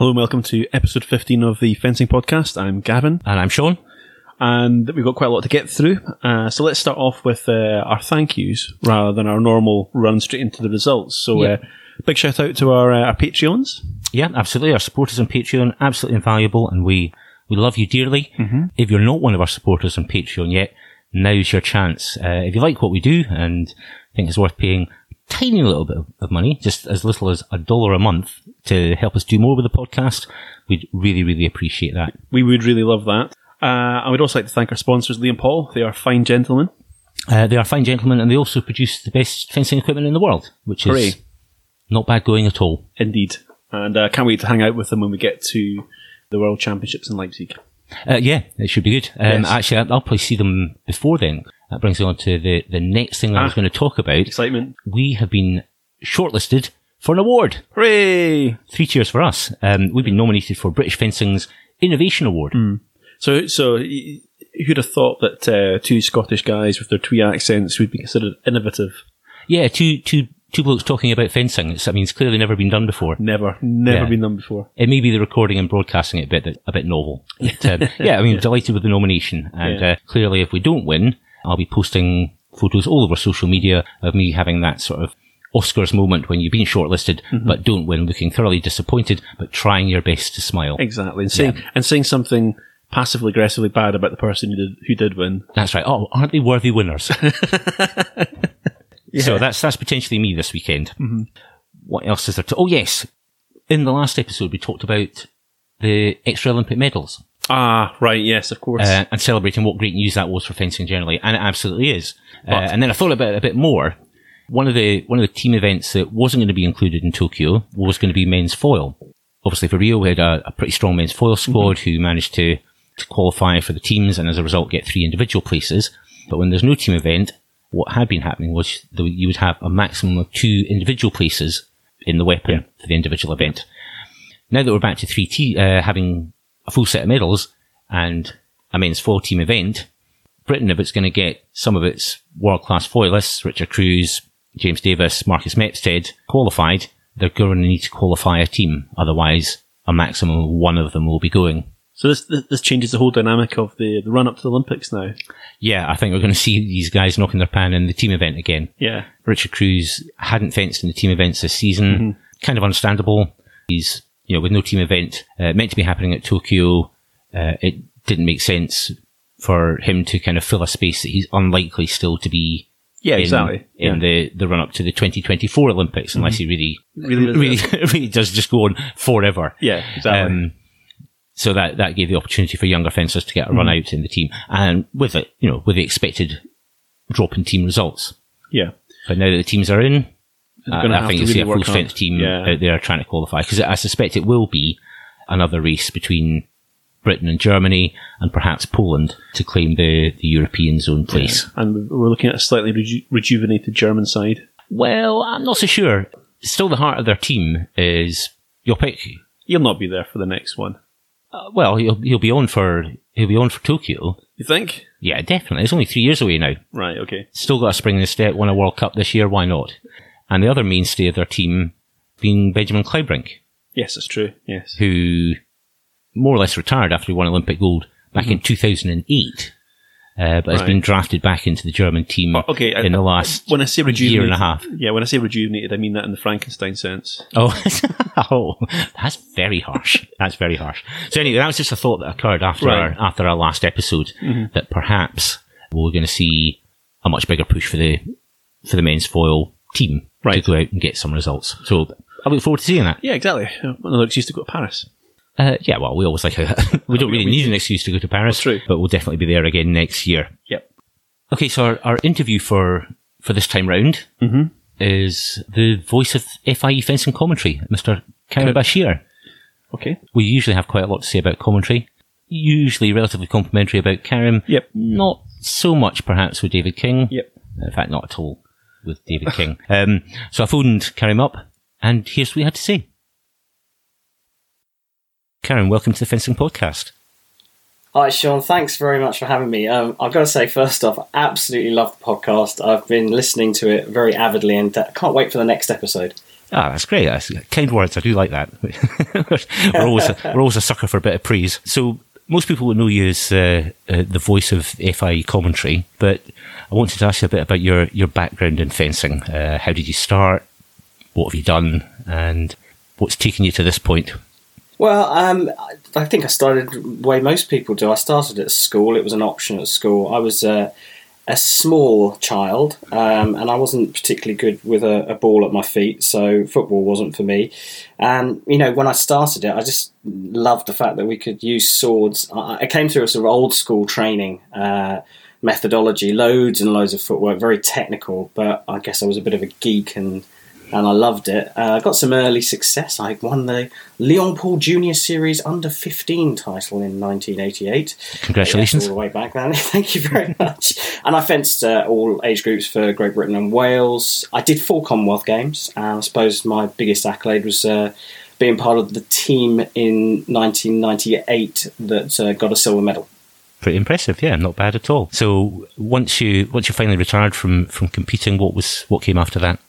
Hello and welcome to episode 15 of the Fencing Podcast. I'm Gavin, And I'm Sean. and we've got quite a lot to get through. Uh, so let's start off with uh, our thank yous rather than our normal run straight into the results. So, Yeah. uh, big shout out to our, uh, our Patreons. Yeah, absolutely. Our supporters on Patreon, absolutely invaluable, and we, we love you dearly. If you're not one of our supporters on Patreon yet, now's your chance. Uh, if you like what we do and think it's worth paying tiny little bit of- money, just as little as a dollar a month to help us do more with the podcast, we'd really, really appreciate that. We would really love that. Uh, I would also like to thank our sponsors, Leon Paul. They are fine gentlemen. Uh, they are fine gentlemen and they also produce the best fencing equipment in the world, which is not bad going at all. Indeed. And uh, can't wait to hang out with them when we get to the World Championships in Leipzig. Uh, yeah, it should be good. Um, Yes. Actually, I'll probably see them before then. That brings me on to the, the next thing I was Ah. going to talk about. Excitement. We have been shortlisted for an award. Hooray! Three cheers for us. Um, we've been nominated for British Fencing's Innovation Award. So, so who'd have thought that uh, two Scottish guys with their twee accents would be considered innovative? Yeah, two, two, two blokes talking about fencing. It's, I mean, it's clearly never been done before. Never, never Yeah. been done before. It may be the recording and broadcasting it a bit, a bit novel. But, um, yeah, I mean, delighted with the nomination. And Yeah. uh, clearly, if we don't win, I'll be posting photos all over social media of me having that sort of Oscars moment when you've been shortlisted, Mm-hmm. but don't win, looking thoroughly disappointed, but trying your best to smile. Exactly, and saying and saying something passively aggressively bad about the person who did who did win. That's right. Oh, aren't they worthy winners? So that's that's potentially me this weekend. Mm-hmm. What else is there? To, oh yes, in the last episode we talked about the extra Olympic medals Ah, right, yes, of course. uh, and celebrating what great news that was for fencing generally, and it absolutely is. Uh, and then I thought about it a bit more. One of the one of the team events that wasn't going to be included in Tokyo was going to be men's foil. Obviously, for Rio, we had a, a pretty strong men's foil squad who managed to, to qualify for the teams and as a result get three individual places. But when there's no team event, what had been happening was that you would have a maximum of two individual places in the weapon for the individual event. Now that we're back to three te- uh, having a full set of medals and a men's foil team event, Britain, if it's going to get some of its world class foilists, Richard Kruse, James Davis, Marcus Mepstead, qualified, they're going to need to qualify a team. Otherwise, a maximum of one of them will be going. so this this changes the whole dynamic of the, the run up to the Olympics now. Yeah, I think we're going to see these guys knocking their pan in the team event again. Yeah, Richard Kruse hadn't fenced in the team events this season. Mm-hmm. Kind of understandable. He's, you know, with no team event, uh, meant to be happening at Tokyo. Uh, it didn't make sense for him to kind of fill a space that he's unlikely still to be yeah, in, exactly. in yeah. the, the run up to the 2024 Olympics, unless he really, Really really, really, does just go on forever. yeah, exactly. Um, so that, that gave the opportunity for younger fencers to get a run Mm-hmm. out in the team and with it, you know, with the expected drop in team results. yeah, But now that the teams are in, I, I think see really a full strength team Yeah. out there trying to qualify because I suspect it will be another race between Britain and Germany and perhaps Poland to claim the, the European zone place. and we're looking at a slightly reju- rejuvenated German side. Well, I'm not so sure. Still, the heart of their team is Joppich. He'll not be there for the next one. Uh, well, he'll he'll be on for he'll be on for Tokyo. You think? Yeah, definitely. It's only three years away now. Right. Okay. Still got a spring in the step. Won a World Cup this year. Why not? And the other mainstay of their team being Benjamin Kleibrink. Yes, it's true. Yes. who more or less retired after he won Olympic gold back in 2008, uh, but has been drafted back into the German team Oh, okay, I- in the last When I say rejuvenated, year and a half. Yeah, when I say rejuvenated, I mean that in the Frankenstein sense. Oh, oh, that's very harsh. That's very harsh. So anyway, that was just a thought that occurred after Right. our after our last episode that perhaps we're going to see a much bigger push for the for the men's foil team Right. to go out and get some results. So I look forward to seeing that. Yeah, exactly. Another excuse to go to Paris. Uh, yeah, well, we always like a, we don't really need an excuse to go to Paris, That's true. but we'll definitely be there again next year. Yep. Okay, so our, our interview for, for this time round is the voice of FIE fencing commentary, Mr. Karim Bashir. Okay. We usually have quite a lot to say about commentary, usually relatively complimentary about Karim. Yep. Not so much perhaps with David King. Yep. In fact, not at all with David King. Um, so I phoned Karim up and here's what we had to say. Karim, welcome to the Fencing Podcast. Hi, Sean. Thanks very much for having me. Um, I've got to say, first off, I absolutely love the podcast. I've been listening to it very avidly and uh, can't wait for the next episode. Ah, that's great. That's kind words. I do like that. we're, always a, we're always a sucker for a bit of praise. So most people would know you as uh, uh, the voice of FIE commentary, but I wanted to ask you a bit about your, your background in fencing. Uh, how did you start? What have you done? And what's taken you to this point? Well, um, I think I started the way most people do. I started at school. It was an option at school. I was uh, a small child, um, and I wasn't particularly good with a, a, ball at my feet, so football wasn't for me. And you know, when I started it, I just loved the fact that we could use swords. I, I came through a sort of old school training. Uh, methodology, loads and loads of footwork, very technical. But I guess I was a bit of a geek and and I loved it. Uh, I got some early success. I won the Leon Paul Junior Series Under 15 title in 1988. Congratulations! all the way back then. Thank you very much. and I fenced uh, all age groups for Great Britain and Wales. I did four Commonwealth Games, and I suppose my biggest accolade was. Uh, being part of the team in 1998 that uh, got a silver medal pretty impressive. Yeah, not bad at all. So once you once you finally retired from from competing, what was what came after that?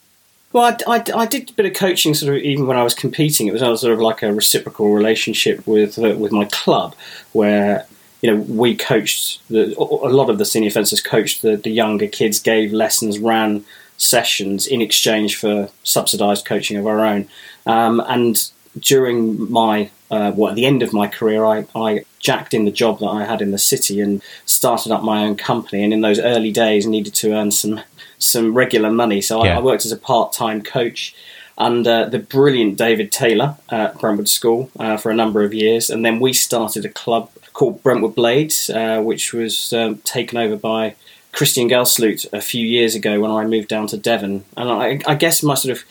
Well, I, I, I, did a bit of coaching, sort of even when I was competing. It was sort of like a reciprocal relationship with uh, with my club, where you know we coached the, a lot of the senior fencers coached the, the younger kids, gave lessons, ran sessions in exchange for subsidised coaching of our own. Um, and during my uh, well, at the end of my career, I, I jacked in the job that I had in the city and started up my own company. And in those early days, needed to earn some some regular money. So yeah. I, I, worked as a part time coach under the brilliant David Taylor at Brentwood School uh, for a number of years, and then we started a club called Brentwood Blades, uh, which was um, taken over by Christian Gelsloot a few years ago when I moved down to Devon. And I, I guess my sort of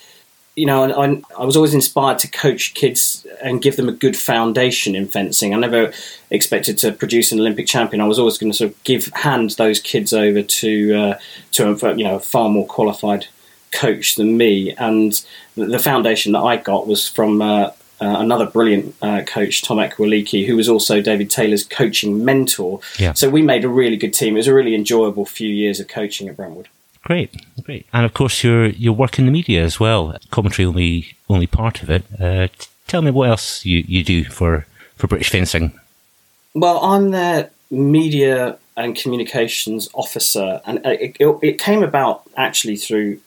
you know, I, I, was always inspired to coach kids and give them a good foundation in fencing. I never expected to produce an Olympic champion. I was always going to sort of give hand those kids over to uh, to a, you know a far more qualified coach than me. And the foundation that I got was from uh, uh, another brilliant uh, coach, Tom Ekwaliki, who was also David Taylor's coaching mentor. Yeah. So we made a really good team. It was a really enjoyable few years of coaching at Brentwood. Great, great, and of course your your work in the media as well. Commentary only only part of it. Uh, t- tell me what else you, you do for for British fencing. Well, I'm the media and communications officer, and it, it, it came about actually through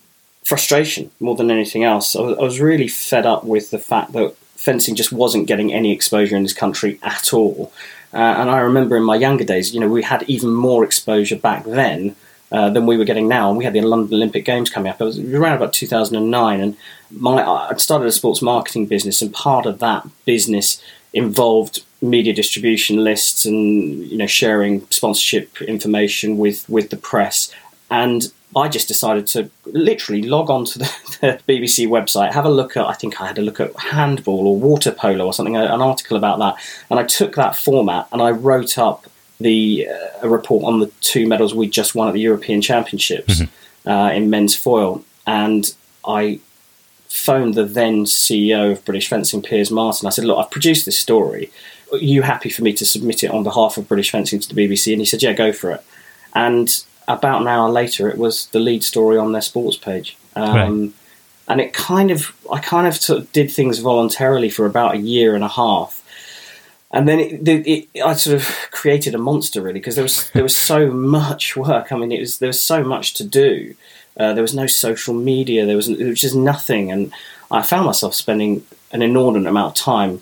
frustration more than anything else. I was, I was really fed up with the fact that fencing just wasn't getting any exposure in this country at all. Uh, and I remember in my younger days, you know, we had even more exposure back then uh, than we were getting now. And we had the London Olympic Games coming up. It was around about 2009, and my I'd started a sports marketing business, and part of that business involved media distribution lists and you know sharing sponsorship information with with the press. And I just decided to literally log on to the, the, BBC website, have a look at, I think I had a look at handball or water polo or something, an article about that. And I took that format and I wrote up the uh, a report on the two medals we just won at the European Championships mm-hmm. uh, in men's foil, and I phoned the then CEO of British Fencing, Piers Martin. I said, "Look, I've produced this story. Are you happy for me to submit it on behalf of British Fencing to the BBC?" And he said, "Yeah, go for it." And about an hour later, it was the lead story on their sports page. Um, right. And it kind of, I kind of, sort of did things voluntarily for about a year and a half and then it, it, it, I sort of created a monster really because there was there was so much work. I mean, it was there was so much to do. Uh, there was no social media. There was, there was just nothing, and I found myself spending an inordinate amount of time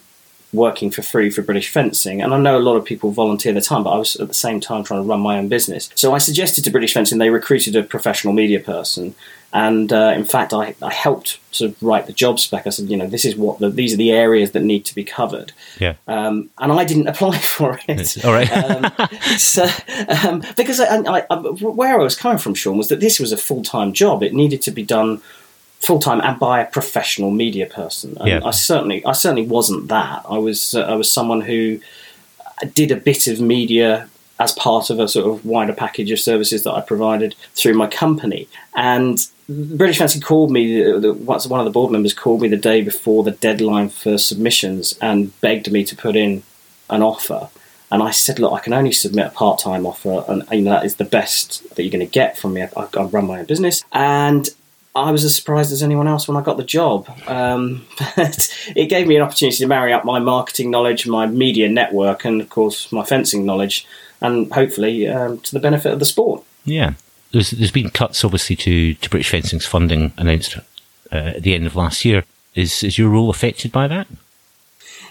working for free for British Fencing. And I know a lot of people volunteer their time, but I was at the same time trying to run my own business. So I suggested to British Fencing they recruited a professional media person. And uh, in fact, I, I helped sort of write the job spec. I said, you know, this is what the, these are the areas that need to be covered. Yeah. Um, and I didn't apply for it. All right. um, so, um, because I, I, where I was coming from, Sean, was that this was a full time job. It needed to be done full time and by a professional media person. And yeah. I certainly, I certainly wasn't that. I was, uh, I was someone who did a bit of media as part of a sort of wider package of services that I provided through my company. And British Fencing called me. The, the, one of the board members called me the day before the deadline for submissions and begged me to put in an offer. And I said, look, I can only submit a part-time offer, and you know that is the best that you're going to get from me. I, I run my own business, and I was as surprised as anyone else when I got the job. Um, but it gave me an opportunity to marry up my marketing knowledge, my media network, and of course my fencing knowledge, and hopefully um, to the benefit of the sport. Yeah, there's there's been cuts obviously to, to British fencing's funding announced uh, at the end of last year. Is is your role affected by that?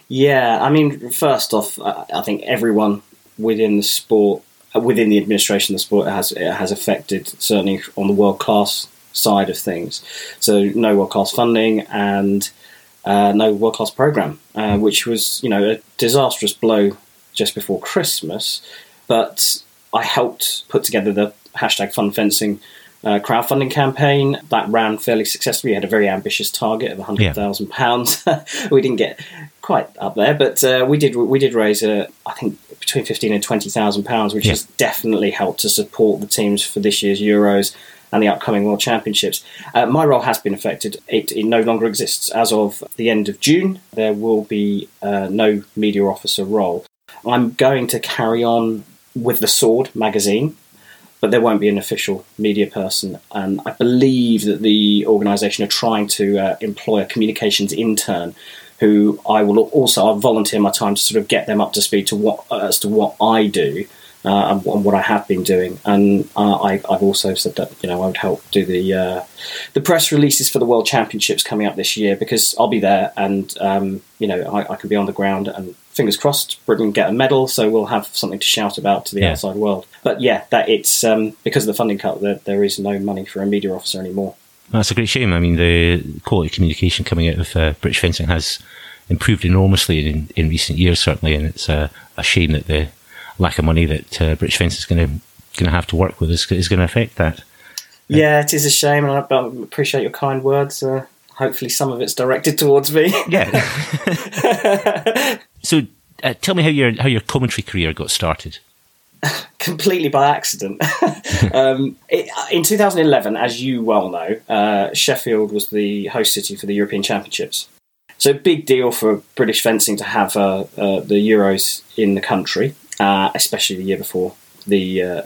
Yeah, I mean, first off, I think everyone within the sport, uh, within the administration of the sport, has it has affected certainly on the world class side of things. So no world class funding and uh, no world class program, uh, which was you know a disastrous blow just before Christmas. But I helped put together the hashtag Fund Fencing uh, crowdfunding campaign that ran fairly successfully. We had a very ambitious target of hundred thousand yeah. pounds. we didn't get quite up there, but uh, we did. We did raise, uh, I think, between fifteen and twenty thousand pounds, which yeah. has definitely helped to support the teams for this year's Euros and the upcoming World Championships. Uh, my role has been affected. It, it, no longer exists as of the end of June. There will be uh, no media officer role. I'm going to carry on with the Sword magazine but there won't be an official media person. And I believe that the organisation are trying to uh, employ a communications intern who I will also I'll volunteer my time to sort of get them up to speed to what uh, as to what I do. Uh, and, what I have been doing, and uh, I, have also said that you know I would help do the uh, the press releases for the World Championships coming up this year because I'll be there, and um, you know I, I, can be on the ground and fingers crossed, Britain get a medal, so we'll have something to shout about to the yeah. outside world. But yeah, that it's um, because of the funding cut that there is no money for a media officer anymore. That's a great shame. I mean, the quality of communication coming out of uh, British fencing has improved enormously in, in recent years, certainly, and it's uh, a shame that the lack of money that uh, British fencing is going to going to have to work with is, is going to affect that. Yeah, it is a shame, and I, I appreciate your kind words. Uh, hopefully, some of it's directed towards me. Yeah. So, uh, tell me how your how your commentary career got started. Completely by accident. um, it, in 2011, as you well know, uh, Sheffield was the host city for the European Championships. So, big deal for British fencing to have uh, uh the Euros in the country, uh, especially the year before the uh,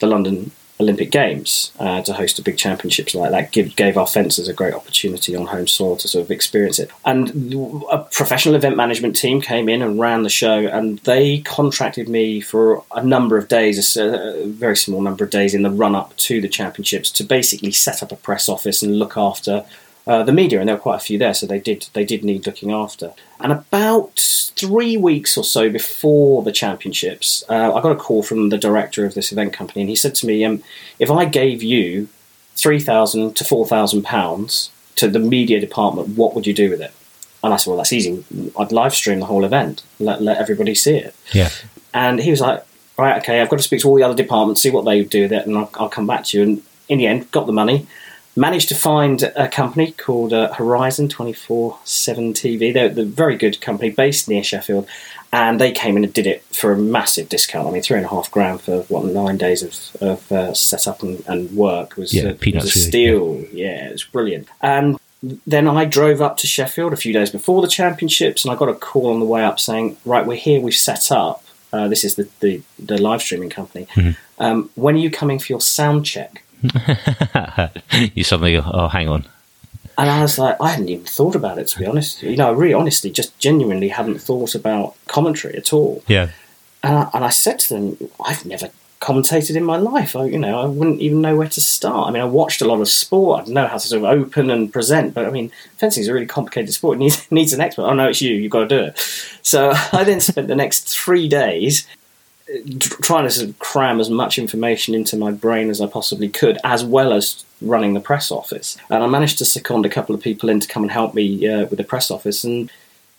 the London Olympic Games uh, to host a big championships like that give, gave our fencers a great opportunity on home soil to sort of experience it. And a professional event management team came in and ran the show, and they contracted me for a number of days, a very small number of days in the run up to the championships, to basically set up a press office and look after uh, the media, and there were quite a few there, so they did they did need looking after. And about three weeks or so before the championships, uh, I got a call from the director of this event company, and he said to me, um, "If I gave you three thousand to four thousand pounds to the media department, what would you do with it?" And I said, "Well, that's easy. I'd live stream the whole event, let let everybody see it." Yeah. And he was like, "Right, okay, I've got to speak to all the other departments, see what they do with it, and I'll, I'll come back to you." And in the end, got the money managed to find a company called uh, Horizon 24 7 TV. They're, a very good company based near Sheffield, and they came in and did it for a massive discount. I mean, three and a half grand for what nine days of, of uh, setup and, and, work was, yeah, uh, was a steal. Yeah. yeah, it was brilliant. And then I drove up to Sheffield a few days before the championships, and I got a call on the way up saying, "Right, we're here. We've set up. Uh, this is the, the, the live streaming company. Mm-hmm. Um, when are you coming for your sound check?" you suddenly, go, oh, hang on. And I was like, I hadn't even thought about it, to be honest. You know, I really honestly just genuinely hadn't thought about commentary at all. Yeah. And I, and I said to them, I've never commentated in my life. I, you know, I wouldn't even know where to start. I mean, I watched a lot of sport. I know how to sort of open and present, but I mean, fencing is a really complicated sport. It needs, needs an expert. Oh no, it's you. You've got to do it. So I then spent the next three days trying to sort of cram as much information into my brain as I possibly could, as well as running the press office. And I managed to second a couple of people in to come and help me uh, with the press office. And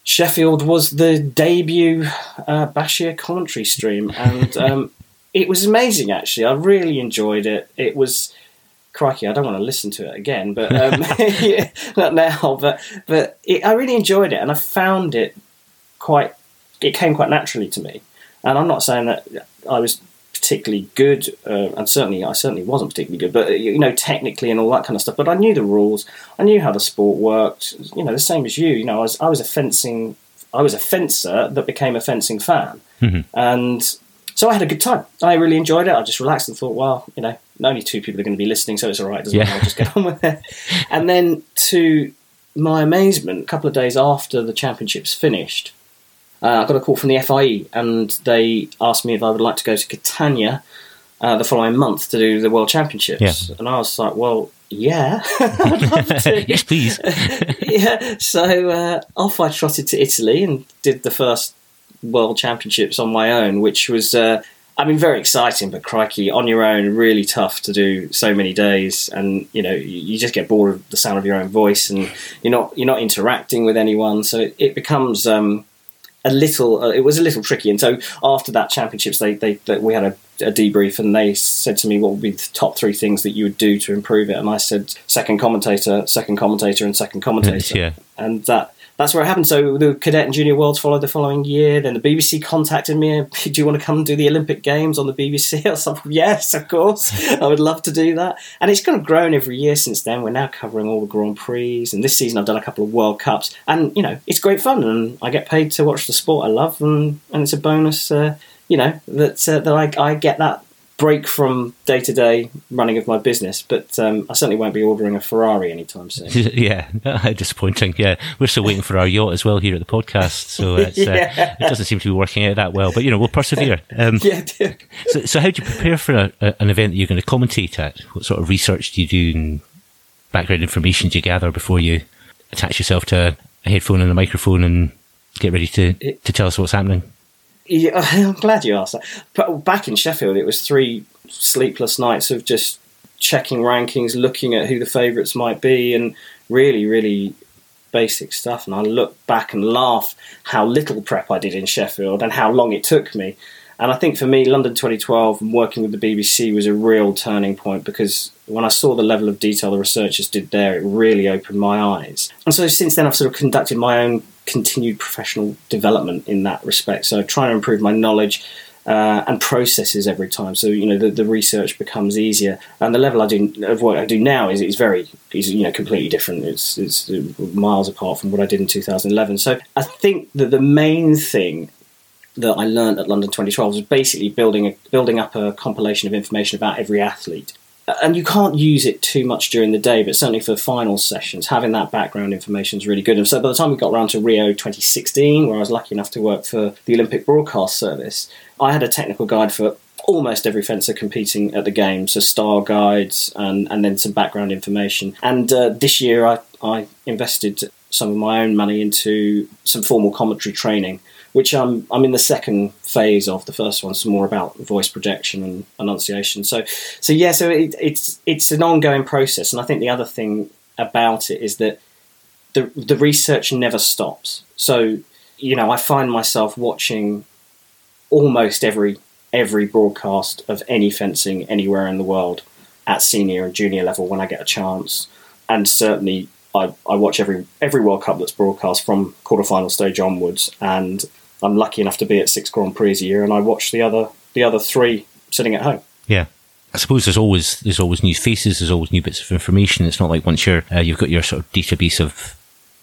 Sheffield was the debut uh, Bashir commentary stream, and um, it was amazing. Actually, I really enjoyed it. It was. Crikey, I don't want to listen to it again, but um, yeah, not now. But but it, I really enjoyed it, and I found it quite. It came quite naturally to me. And I'm not saying that I was particularly good, uh, and certainly I certainly wasn't particularly good, but you know, technically and all that kind of stuff. But I knew the rules, I knew how the sport worked. You know, the same as you. You know, I was I was a fencing, I was a fencer that became a fencing fan, mm-hmm. and so I had a good time. I really enjoyed it. I just relaxed and thought, well, you know, only two people are going to be listening, so it's all right. Doesn't yeah. I'll just get on with it. And then to my amazement, a couple of days after the championships finished, uh, I got a call from the FIE, and they asked me if I would like to go to Catania uh, the following month to do the World Championships. Yeah. And I was like, well, yeah, I'd love to. yes, please. yeah. So uh, off I trotted to Italy and did the first World Championships on my own, which was. Uh, I mean, very exciting, but crikey, on your own, really tough to do so many days, and you know, you just get bored of the sound of your own voice, and you're not you're not interacting with anyone, so it, it becomes um, a little. Uh, it was a little tricky, and so after that championships, they, they, they we had a, a, debrief, and they said to me, "What would be the top three things that you would do to improve it?" And I said, second commentator, second commentator, and second commentator." yeah. And that that's where it happened. So the cadet and junior worlds followed the following year. Then the BBC contacted me. Do you want to come and do the Olympic Games on the BBC? I was like, yes, of course. I would love to do that. And it's kind of grown every year since then. We're now covering all the Grand Prix. And this season I've done a couple of World Cups. And, you know, it's great fun. And I get paid to watch the sport I love. And, and it's a bonus, uh, you know, that, uh, that I, I get that break from day to day running of my business, but um, I certainly won't be ordering a Ferrari anytime soon. yeah, disappointing. Yeah, we're still waiting for our yacht as well here at the podcast, so uh, yeah. uh, it doesn't seem to be working out that well. But you know, we'll persevere. Um, yeah. so, so how do you prepare for a, a, an event that you're going to commentate at? What sort of research do you do and background information do you gather before you attach yourself to a headphone and a microphone and get ready to, to tell us what's happening? Yeah, I'm glad you asked that. But back in Sheffield, it was three sleepless nights of just checking rankings, looking at who the favourites might be, and really, really basic stuff. And I look back and laugh how little prep I did in Sheffield and how long it took me. And I think for me, London 2012 and working with the BBC was a real turning point because when I saw the level of detail the researchers did there, it really opened my eyes. And so since then, I've sort of conducted my own continued professional development in that respect. So trying to improve my knowledge. Uh, and processes every time, so you know the, the, research becomes easier. And the level I do of what I do now is, is very, is you know completely different. It's, it's miles apart from what I did in 2011. So I think that the main thing that I learned at London 2012 was basically building a, building up a compilation of information about every athlete and you can't use it too much during the day, but certainly for final sessions, having that background information is really good. And so by the time we got around to Rio 2016, where I was lucky enough to work for the Olympic Broadcast Service, I had a technical guide for almost every fencer competing at the games, so style guides and, and then some background information. And uh, this year I, I invested some of my own money into some formal commentary training which I'm I'm in the second phase of. The first one's more about voice projection and enunciation. So so yeah, so it, it's it's an ongoing process, and I think the other thing about it is that the the research never stops. So you know, I find myself watching almost every every broadcast of any fencing anywhere in the world at senior and junior level when I get a chance, and certainly I, I watch every every World Cup that's broadcast from quarterfinal stage onwards, and I'm lucky enough to be at six Grand Prix a year, and I watch the other the other three sitting at home. Yeah. I suppose there's always there's always new faces, there's always new bits of information. It's not like once you're uh, you've got your sort of database of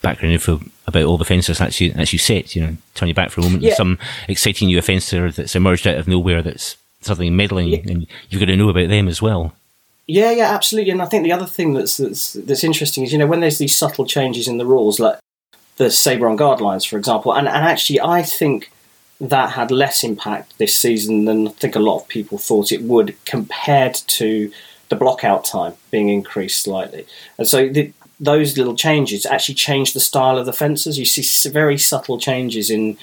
background info about all the fences that's you that's you set. You know, turn you back for a moment. Yeah. There's some exciting new fencer that's emerged out of nowhere that's suddenly meddling, yeah. and you've got to know about them as well. Yeah, yeah, absolutely. And I think the other thing that's that's that's interesting is you know when there's these subtle changes in the rules, like the Sabre on guard lines, for example. And, and actually, I think that had less impact this season than I think a lot of people thought it would compared to the blockout time being increased slightly. And so the, those little changes actually change the style of the fences. You see very subtle changes in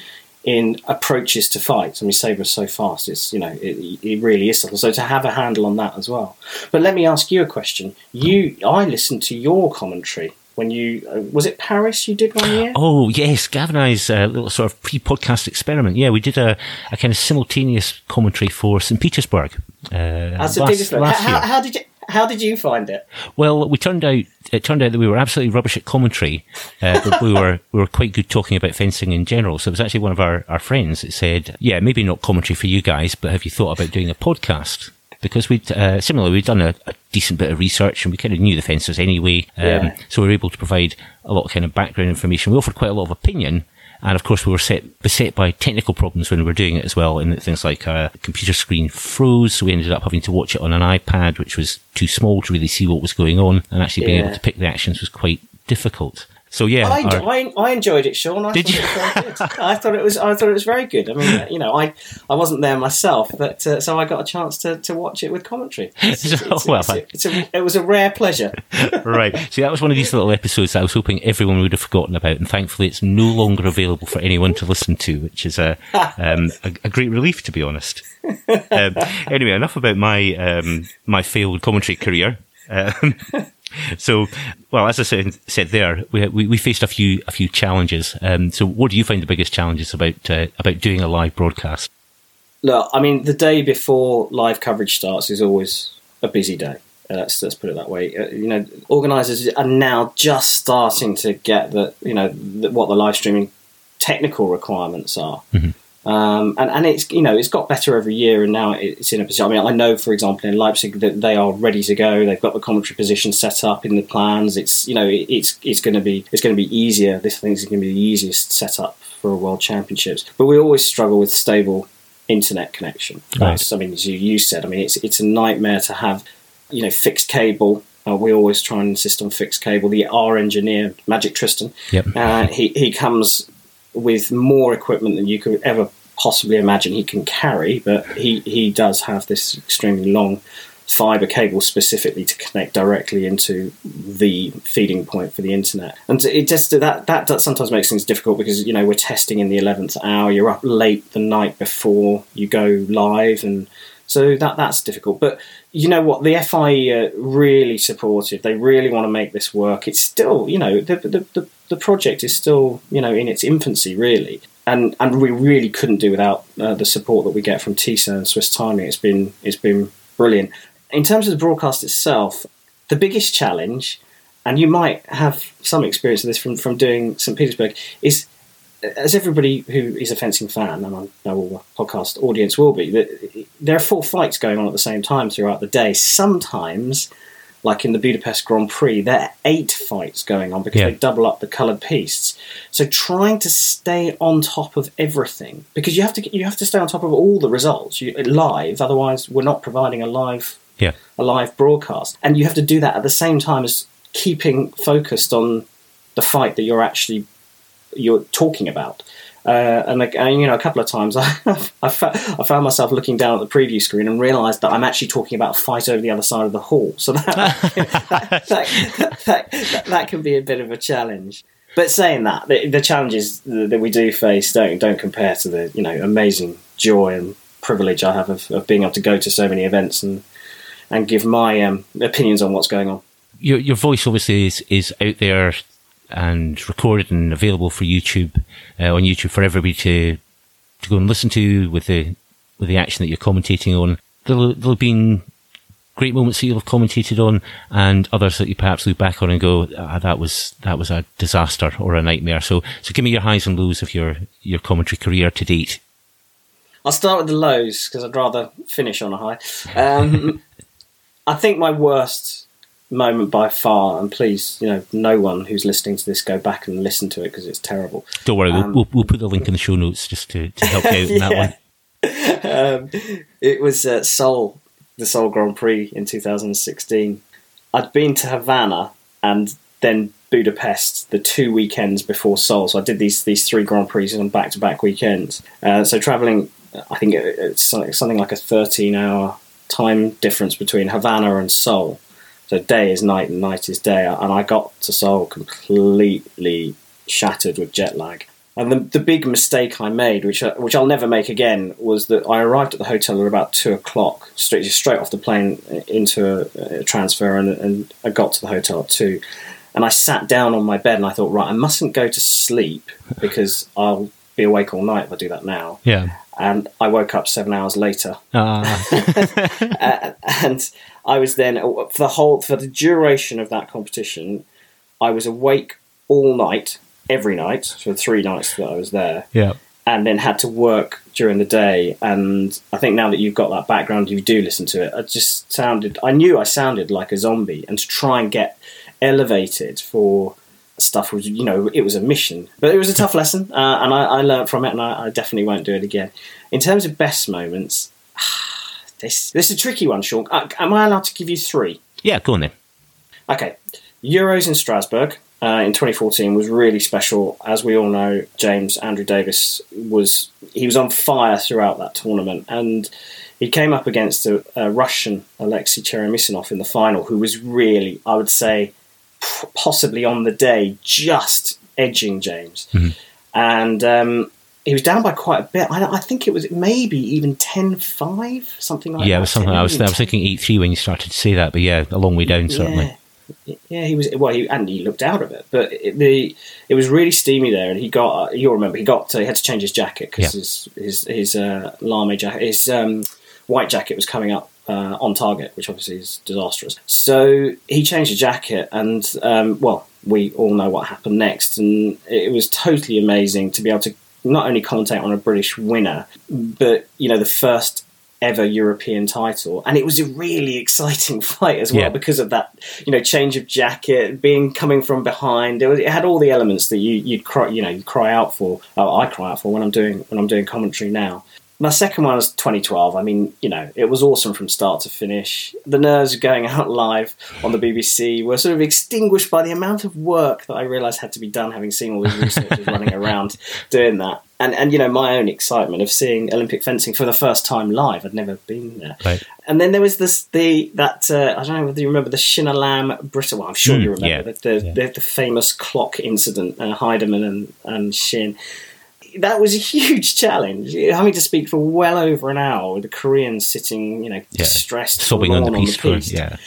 in approaches to fights. I mean, Sabre is so fast; it's you know it, it, really is subtle. So to have a handle on that as well. But let me ask you a question. You, I listened to your commentary when you uh, was it Paris you did one year? Oh yes, Gavin and I's uh, little sort of pre-podcast experiment. Yeah, we did a, a kind of simultaneous commentary for St Petersburg. Uh, last, last how, how, did you? How did you find it? Well, we turned out it turned out that we were absolutely rubbish at commentary, uh, but we were we were quite good talking about fencing in general. So it was actually one of our, our friends that said, "Yeah, maybe not commentary for you guys, but have you thought about doing a podcast?" Because we'd uh, similarly we'd done a, a, decent bit of research and we kind of knew the fences anyway, um, yeah. so we were able to provide a lot of kind of background information. We offered quite a lot of opinion. And of course, we were set, beset by technical problems when we were doing it as well. And things like a uh, computer screen froze. So we ended up having to watch it on an iPad, which was too small to really see what was going on. And actually being yeah. able to pick the actions was quite difficult. So yeah, I, I, I, enjoyed it, Sean. I did you? I thought it was I thought it was very good. I mean, you know, I I wasn't there myself, but uh, so I got a chance to, to watch it with commentary. It's, it's, it's, well, it's a, it was a rare pleasure. right. See, that was one of these little episodes I was hoping everyone would have forgotten about, and thankfully, it's no longer available for anyone to listen to, which is a um, a, a, great relief, to be honest. Um, anyway, enough about my um, my failed commentary career. Um, so, well, as I said, said there, we, we, we faced a few a few challenges. Um, so, what do you find the biggest challenges about uh, about doing a live broadcast? Look, I mean, the day before live coverage starts is always a busy day. Uh, let's let's put it that way. Uh, you know, organisers are now just starting to get the you know the, what the live streaming technical requirements are. Mm-hmm. Um, and, and it's you know it's got better every year, and now it's in a position. I mean, I know, for example, in Leipzig that they are ready to go. They've got the commentary position set up in the plans. It's you know it's it's going to be it's going to be easier. This thing is going to be the easiest setup for a World Championships. But we always struggle with stable internet connection. That's right. I mean, as you, you said, I mean it's it's a nightmare to have you know fixed cable uh, we always try and insist on fixed cable. The our engineer, Magic Tristan, yep. uh, he he comes with more equipment than you could ever possibly imagine he can carry, but he, he does have this extremely long fiber cable specifically to connect directly into the feeding point for the internet. And it just that, that that sometimes makes things difficult because you know we're testing in the eleventh hour. You're up late the night before you go live, and so that that's difficult. But you know what, the FIE are really supportive. They really want to make this work. It's still you know the the, the the project is still, you know, in its infancy, really. And, and we really couldn't do without uh, the support that we get from TISA and Swiss Timing. It's been it's been brilliant. In terms of the broadcast itself, the biggest challenge, and you might have some experience of this from, from doing St Petersburg, is as everybody who is a fencing fan, and I know all the podcast audience will be, that there are four fights going on at the same time throughout the day. Sometimes like in the Budapest Grand Prix, there are eight fights going on because yeah. they double up the coloured pistes. So trying to stay on top of everything because you have to you have to stay on top of all the results you, live. Otherwise, we're not providing a live yeah. a live broadcast, and you have to do that at the same time as keeping focused on the fight that you're actually you're talking about. Uh, and, like, and, you know, a couple of times I, I, I, found myself looking down at the preview screen and realised that I'm actually talking about a fight over the other side of the hall. So that that, that, that, that, can be a bit of a challenge. But saying that, the, the, challenges that we do face don't don't compare to the you know amazing joy and privilege I have of, of being able to go to so many events and and give my um, opinions on what's going on. Your your voice obviously is is out there and recorded and available for YouTube uh, on YouTube for everybody to to go and listen to with the with the action that you're commentating on. There'll there'll have been great moments that you'll have commentated on, and others that you perhaps look back on and go, ah, "That was that was a disaster or a nightmare." So so give me your highs and lows of your your commentary career to date. I'll start with the lows because I'd rather finish on a high. Um, I think my worst moment by far. And please, you know, no one who's listening to this go back and listen to it because it's terrible. Don't worry, um, we'll, we'll, put the link in the show notes just to, to help you out yeah. in that one. Um, it was uh, Seoul, the Seoul Grand Prix in 2016. I'd been to Havana and then Budapest the two weekends before Seoul. So I did these these three Grand Prix on back to back weekends. Uh, so traveling, I think it's something like a 13 hour time difference between Havana and Seoul. So day is night and night is day. And I got to Seoul completely shattered with jet lag. And the, the big mistake I made, which uh, which I'll never make again, was that I arrived at the hotel at about two o'clock, straight straight off the plane into a, a transfer, and, and I got to the hotel at two. And I sat down on my bed and I thought, right, I mustn't go to sleep because I'll be awake all night if I do that now. Yeah. And I woke up seven hours later. Uh. and I was then for the whole for the duration of that competition, I was awake all night, every night for three nights that I was there. Yeah. And then had to work during the day. And I think now that you've got that background, you do listen to it. I just sounded, I knew I sounded like a zombie. And to try and get elevated for stuff was, you know, it was a mission. But it was a tough lesson, uh, and I, I learned from it, and I, I, definitely won't do it again. In terms of best moments, this this is a tricky one, Sean. Uh, am I allowed to give you three? Yeah, go on then. Okay, Euros in Strasbourg. Uh, in 2014 was really special. As we all know, James Andrew Davis was he was on fire throughout that tournament, and he came up against a, a Russian Alexei Cheremisinov in the final, who was really, I would say, possibly on the day just edging James, mm-hmm. and um, he was down by quite a bit. I, I think it was maybe even 10-5, something like yeah, that. Yeah, it was something. I was, I was thinking eight three when you started to say that, but yeah, a long way down certainly. Yeah, yeah he was well, he, and he looked out of it, but it, the it was really steamy there, and he got. You'll remember he got. Uh, he had to change his jacket because yeah. his his his uh, lame jacket, his um, white jacket was coming up uh, on target, which obviously is disastrous. So he changed the jacket, and um, well, we all know what happened next, and it was totally amazing to be able to not only commentate on a British winner, but you know the first ever European title, and it was a really exciting fight as well yeah. because of that, you know, change of jacket, being coming from behind. It, was, it had all the elements that you you'd cry, you know, you cry out for. Oh, I cry out for when I'm doing when I'm doing commentary now. My second one was 2012. I mean, you know, it was awesome from start to finish. The nerves of going out live on the BBC were sort of extinguished by the amount of work that I realised had to be done, having seen all these researchers running around doing that. And, and you know my own excitement of seeing Olympic fencing for the first time live. I'd never been there. Right. And then there was this the that uh, I don't know whether you remember the Shin A-lam Bristol. Well, I'm sure mm, you remember yeah. the, the, yeah. the, the, famous clock incident, uh, Heidemann and, and Shin that was a huge challenge. Having to speak for well over an hour with the Koreans sitting, you know, yeah. distressed, sobbing on the piece, on the piece. yeah.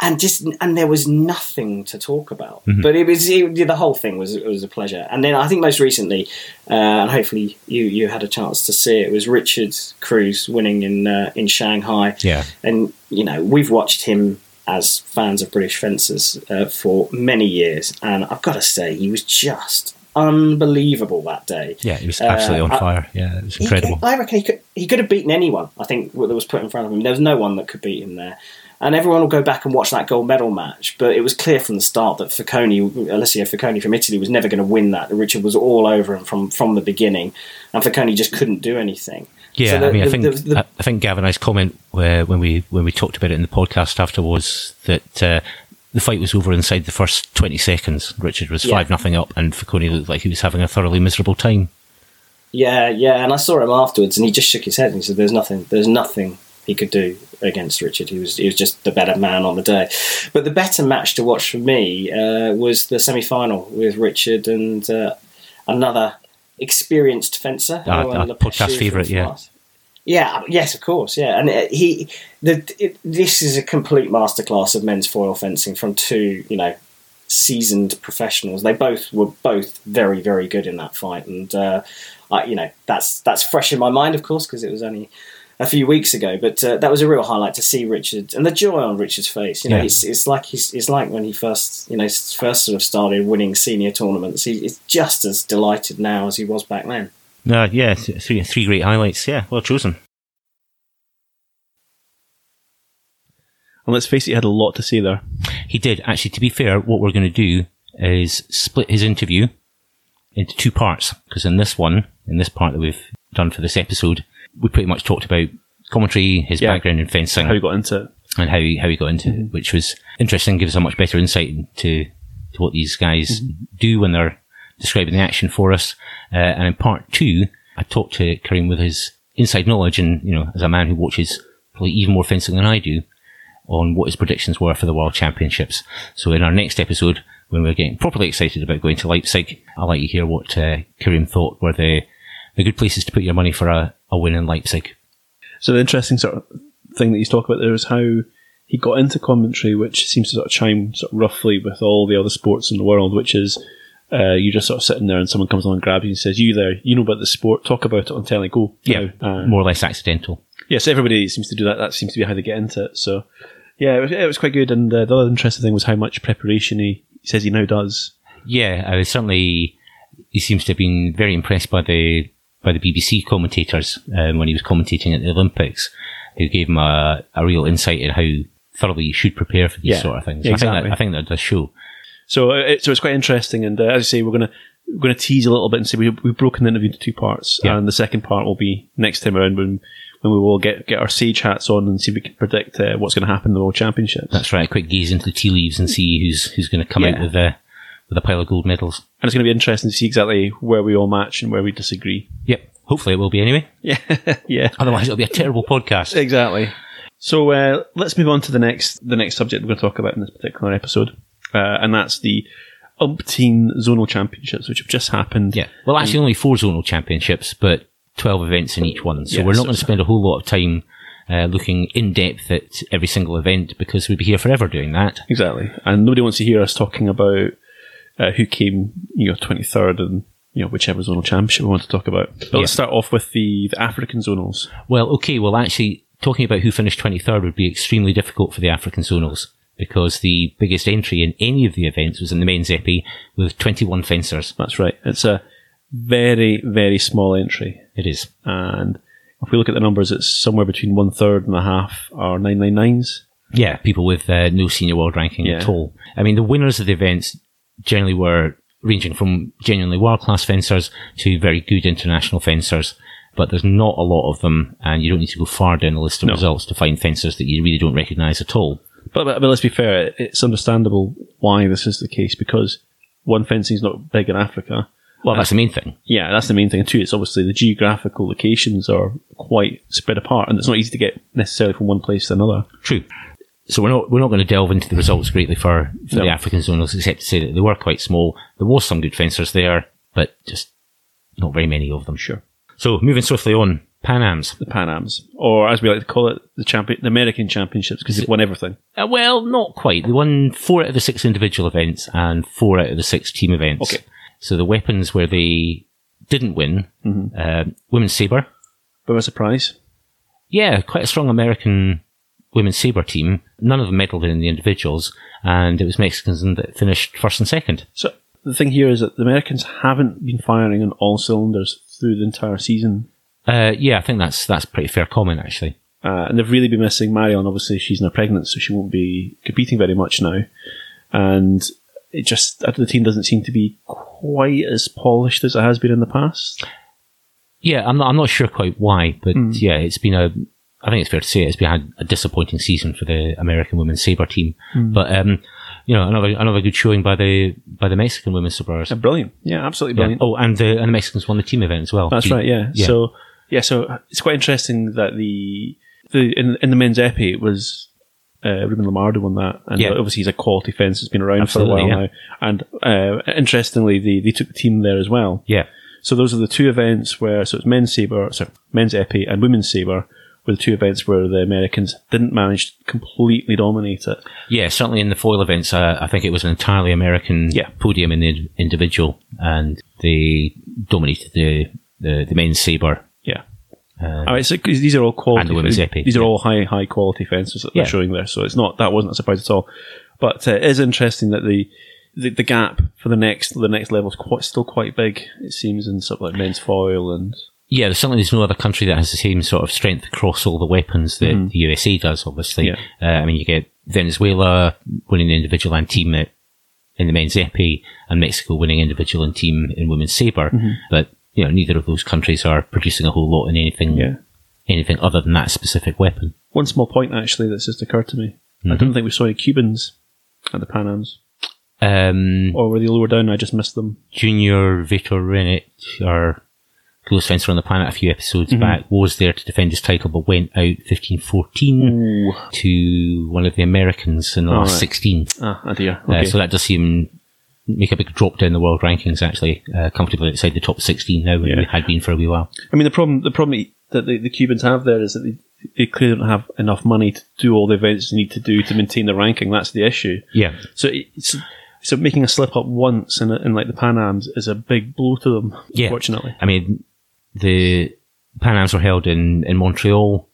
And just and there was nothing to talk about, mm-hmm. but it was it, the whole thing was it was a pleasure. And then I think most recently, uh, and hopefully you you had a chance to see it, was Richard Kruse winning in uh, in Shanghai. Yeah, and you know we've watched him as fans of British fencers uh, for many years, and I've got to say he was just unbelievable that day. Yeah, he was absolutely uh, on fire. Yeah, it was incredible. He, I reckon he could, he could have beaten anyone. I think that was put in front of him. There was no one that could beat him there. And everyone will go back and watch that gold medal match. But it was clear from the start that Foconi, Alessio Foconi from Italy, was never going to win that. Richard was all over him from, from the beginning, and Foconi just couldn't do anything. Yeah, so the, I mean, I think the, the, I think Gavin, I's comment where, when we when we talked about it in the podcast after was that uh, the fight was over inside the first 20 seconds. Richard was 5 nothing up, and Foconi looked like he was having a thoroughly miserable time. Yeah, yeah, and I saw him afterwards, and he just shook his head and he said, "There's nothing, there's nothing he could do against Richard. He was he was just the better man on the day." But the better match to watch for me uh, was the semi final with Richard and uh, another experienced fencer. Uh, podcast favourite, yeah. Yeah, yes, of course, yeah, and uh, he, the, it, this is a complete masterclass of men's foil fencing from two, you know, seasoned professionals. They both were both very, very good in that fight, and uh, I, you know, that's that's fresh in my mind, of course, because it was only a few weeks ago. But uh, that was a real highlight to see Richard and the joy on Richard's face. You know, yeah. it's, it's like he's it's like when he first you know first sort of started winning senior tournaments. He's just as delighted now as he was back then. No, yeah, three three great highlights. Yeah, well chosen. And let's face it, he had a lot to say there. He did. Actually, to be fair, what we're going to do is split his interview into two parts. Because in this one, in this part that we've done for this episode, we pretty much talked about commentary, his yeah. background in fencing, how he got into it, and how he how he got into mm-hmm. it, which was interesting. Gives us a much better insight into to what these guys mm-hmm. do when they're describing the action for us. Uh, and in part two, I talked to Karim with his inside knowledge and, you know, as a man who watches probably even more fencing than I do on what his predictions were for the World Championships. So in our next episode, when we're getting properly excited about going to Leipzig, I'd like to hear what uh, Karim thought were the, the good places to put your money for a, a win in Leipzig. So the interesting sort of thing that you talk about there is how he got into commentary, which seems to sort of chime sort of roughly with all the other sports in the world, which is uh, you're just sort of sitting there and someone comes along and grabs you and says, You there, you know about the sport, talk about it on telly, go. Yeah, uh, more or less accidental. Yes, everybody seems to do that. That seems to be how they get into it. So, yeah, it was, it was quite good. And uh, the other interesting thing was how much preparation he, he says he now does. Yeah, I was certainly, he seems to have been very impressed by the by the BBC commentators um, when he was commentating at the Olympics, who gave him a, a real insight in how thoroughly you should prepare for these yeah, sort of things. exactly. I think that, I think that does show. So uh, it, so it's quite interesting, and uh, as I say, we're gonna we're gonna tease a little bit and say we, we've broken the interview into two parts, Yeah. and the second part will be next time around when when we will get get our sage hats on and see if we can predict uh, what's going to happen in the World Championships. That's right. A quick gaze into the tea leaves and see who's who's going to come out with a with a pile of gold medals. and it's going to be interesting to see exactly where we all match and where we disagree. Yep. Hopefully it will be anyway. Yeah, yeah. Otherwise it'll be a terrible podcast. Exactly. So uh, let's move on to the next the next subject we're going to talk about in this particular episode, uh, and that's the umpteen zonal championships, which have just happened. Yeah. Well, actually, only four zonal championships, but 12 events in each one. So Yeah, we're not so- going to spend a whole lot of time uh, looking in depth at every single event because we'd be here forever doing that. exactly. And nobody wants to hear us talking about uh, who came, you know, twenty third and you know whichever zonal championship we want to talk about. But let's start off with the, the African zonals. Well, okay. Well, actually, talking about who finished 23rd would be extremely difficult for the African zonals because the biggest entry in any of the events was in the men's épée with 21 fencers. That's right. It's a very very small entry, It is. and if we look at the numbers, it's somewhere between one third and a half are nine nine nines. Yeah, people with uh, no senior world ranking Yeah. at all. I mean, the winners of the events generally were ranging from genuinely world class fencers to very good international fencers. But there's not a lot of them, and you don't need to go far down the list of No. results to find fencers that you really don't recognise at all. But, but, but let's be fair, it's understandable why this is the case because one, fencing is not big in Africa. Well, that's the main thing. Yeah, that's the main thing. And two, it's obviously the geographical locations are quite spread apart, and it's not easy to get necessarily from one place to another. True. So we're not we're not going to delve into the results greatly for, for No. the African zonals, except to say that they were quite small. There was some good fencers there, but just not very many of them. Sure. So moving swiftly on, Pan Am's. The Pan Ams, or as we like to call it, the champion, the American Championships, because they've won everything. Uh, well, not quite. They won four out of the six individual events and four out of the six team events. Okay. So the weapons where they didn't win, uh, women's saber. But a surprise. Yeah, quite a strong American women's saber team. None of them medaled in the individuals, and it was Mexicans that finished first and second. So the thing here is that the Americans haven't been firing on all cylinders through the entire season. Uh, yeah, I think that's that's a pretty fair comment actually. Uh, and they've really been missing Mariel. Obviously, she's now pregnant, so she won't be competing very much now. And it just the team doesn't seem to be quite as polished as it has been in the past. Yeah, I'm not I'm not sure quite why, but yeah, it's been a I think it's fair to say it's been a, a disappointing season for the American women's saber team. But um, you know, another another good showing by the by the Mexican women's sabrers. Uh, brilliant, yeah, absolutely Yeah. brilliant. Oh, and the and the Mexicans won the team event as well. That's The- right, yeah. yeah. So yeah, so it's quite interesting that the the in, in the men's épée it was uh, Ruben Limardo who won that, and Yeah. obviously he's a quality fence that's been around Absolutely, for a while yeah. now. And uh, interestingly, they they took the team there as well. yeah, So those are the two events where so it's men's saber, sorry, men's épée and women's saber were the two events where the Americans didn't manage to completely dominate it. yeah. Certainly in the foil events, uh, I think it was an entirely American Yeah. podium in the individual, and they dominated the the, the men's saber. Uh, I mean, 'cause these are all quality. And the épée, These are yeah. all high high quality fences that they're Yeah. showing there. So it's not that wasn't a surprise at all. But uh, it is interesting that the, the the gap for the next the next level is quite still quite big. It seems in of like men's foil and Yeah, there's certainly there's no other country that has the same sort of strength across all the weapons that the USA does. Obviously, Yeah. uh, I mean you get Venezuela winning the individual and team at, in the men's épée, and Mexico winning individual and team in women's saber. But you know, neither of those countries are producing a whole lot in anything yeah. anything other than that specific weapon. One small point actually that's just occurred to me. I Mm-hmm. don't think we saw any Cubans at the Pan Ams, Um, or were they lower down? I just missed them. Yunior Reytor Venet, our close fencer on the planet a few episodes back, was there to defend his title but went out 15-14 Ooh, to one of the Americans in the last right. 16. ah, oh dear. Uh, so that does seem make a big drop down the world rankings actually, uh, comfortably outside the top 16 now, and Yeah. it had been for a wee while. I mean, the problem the problem that the, the Cubans have there is that they, they clearly don't have enough money to do all the events they need to do to maintain the ranking. That's the issue. Yeah. So it's so making a slip up once in, in like the Pan Ams is a big blow to them. Yeah. Unfortunately, I mean, the Pan Ams were held in, in Montreal,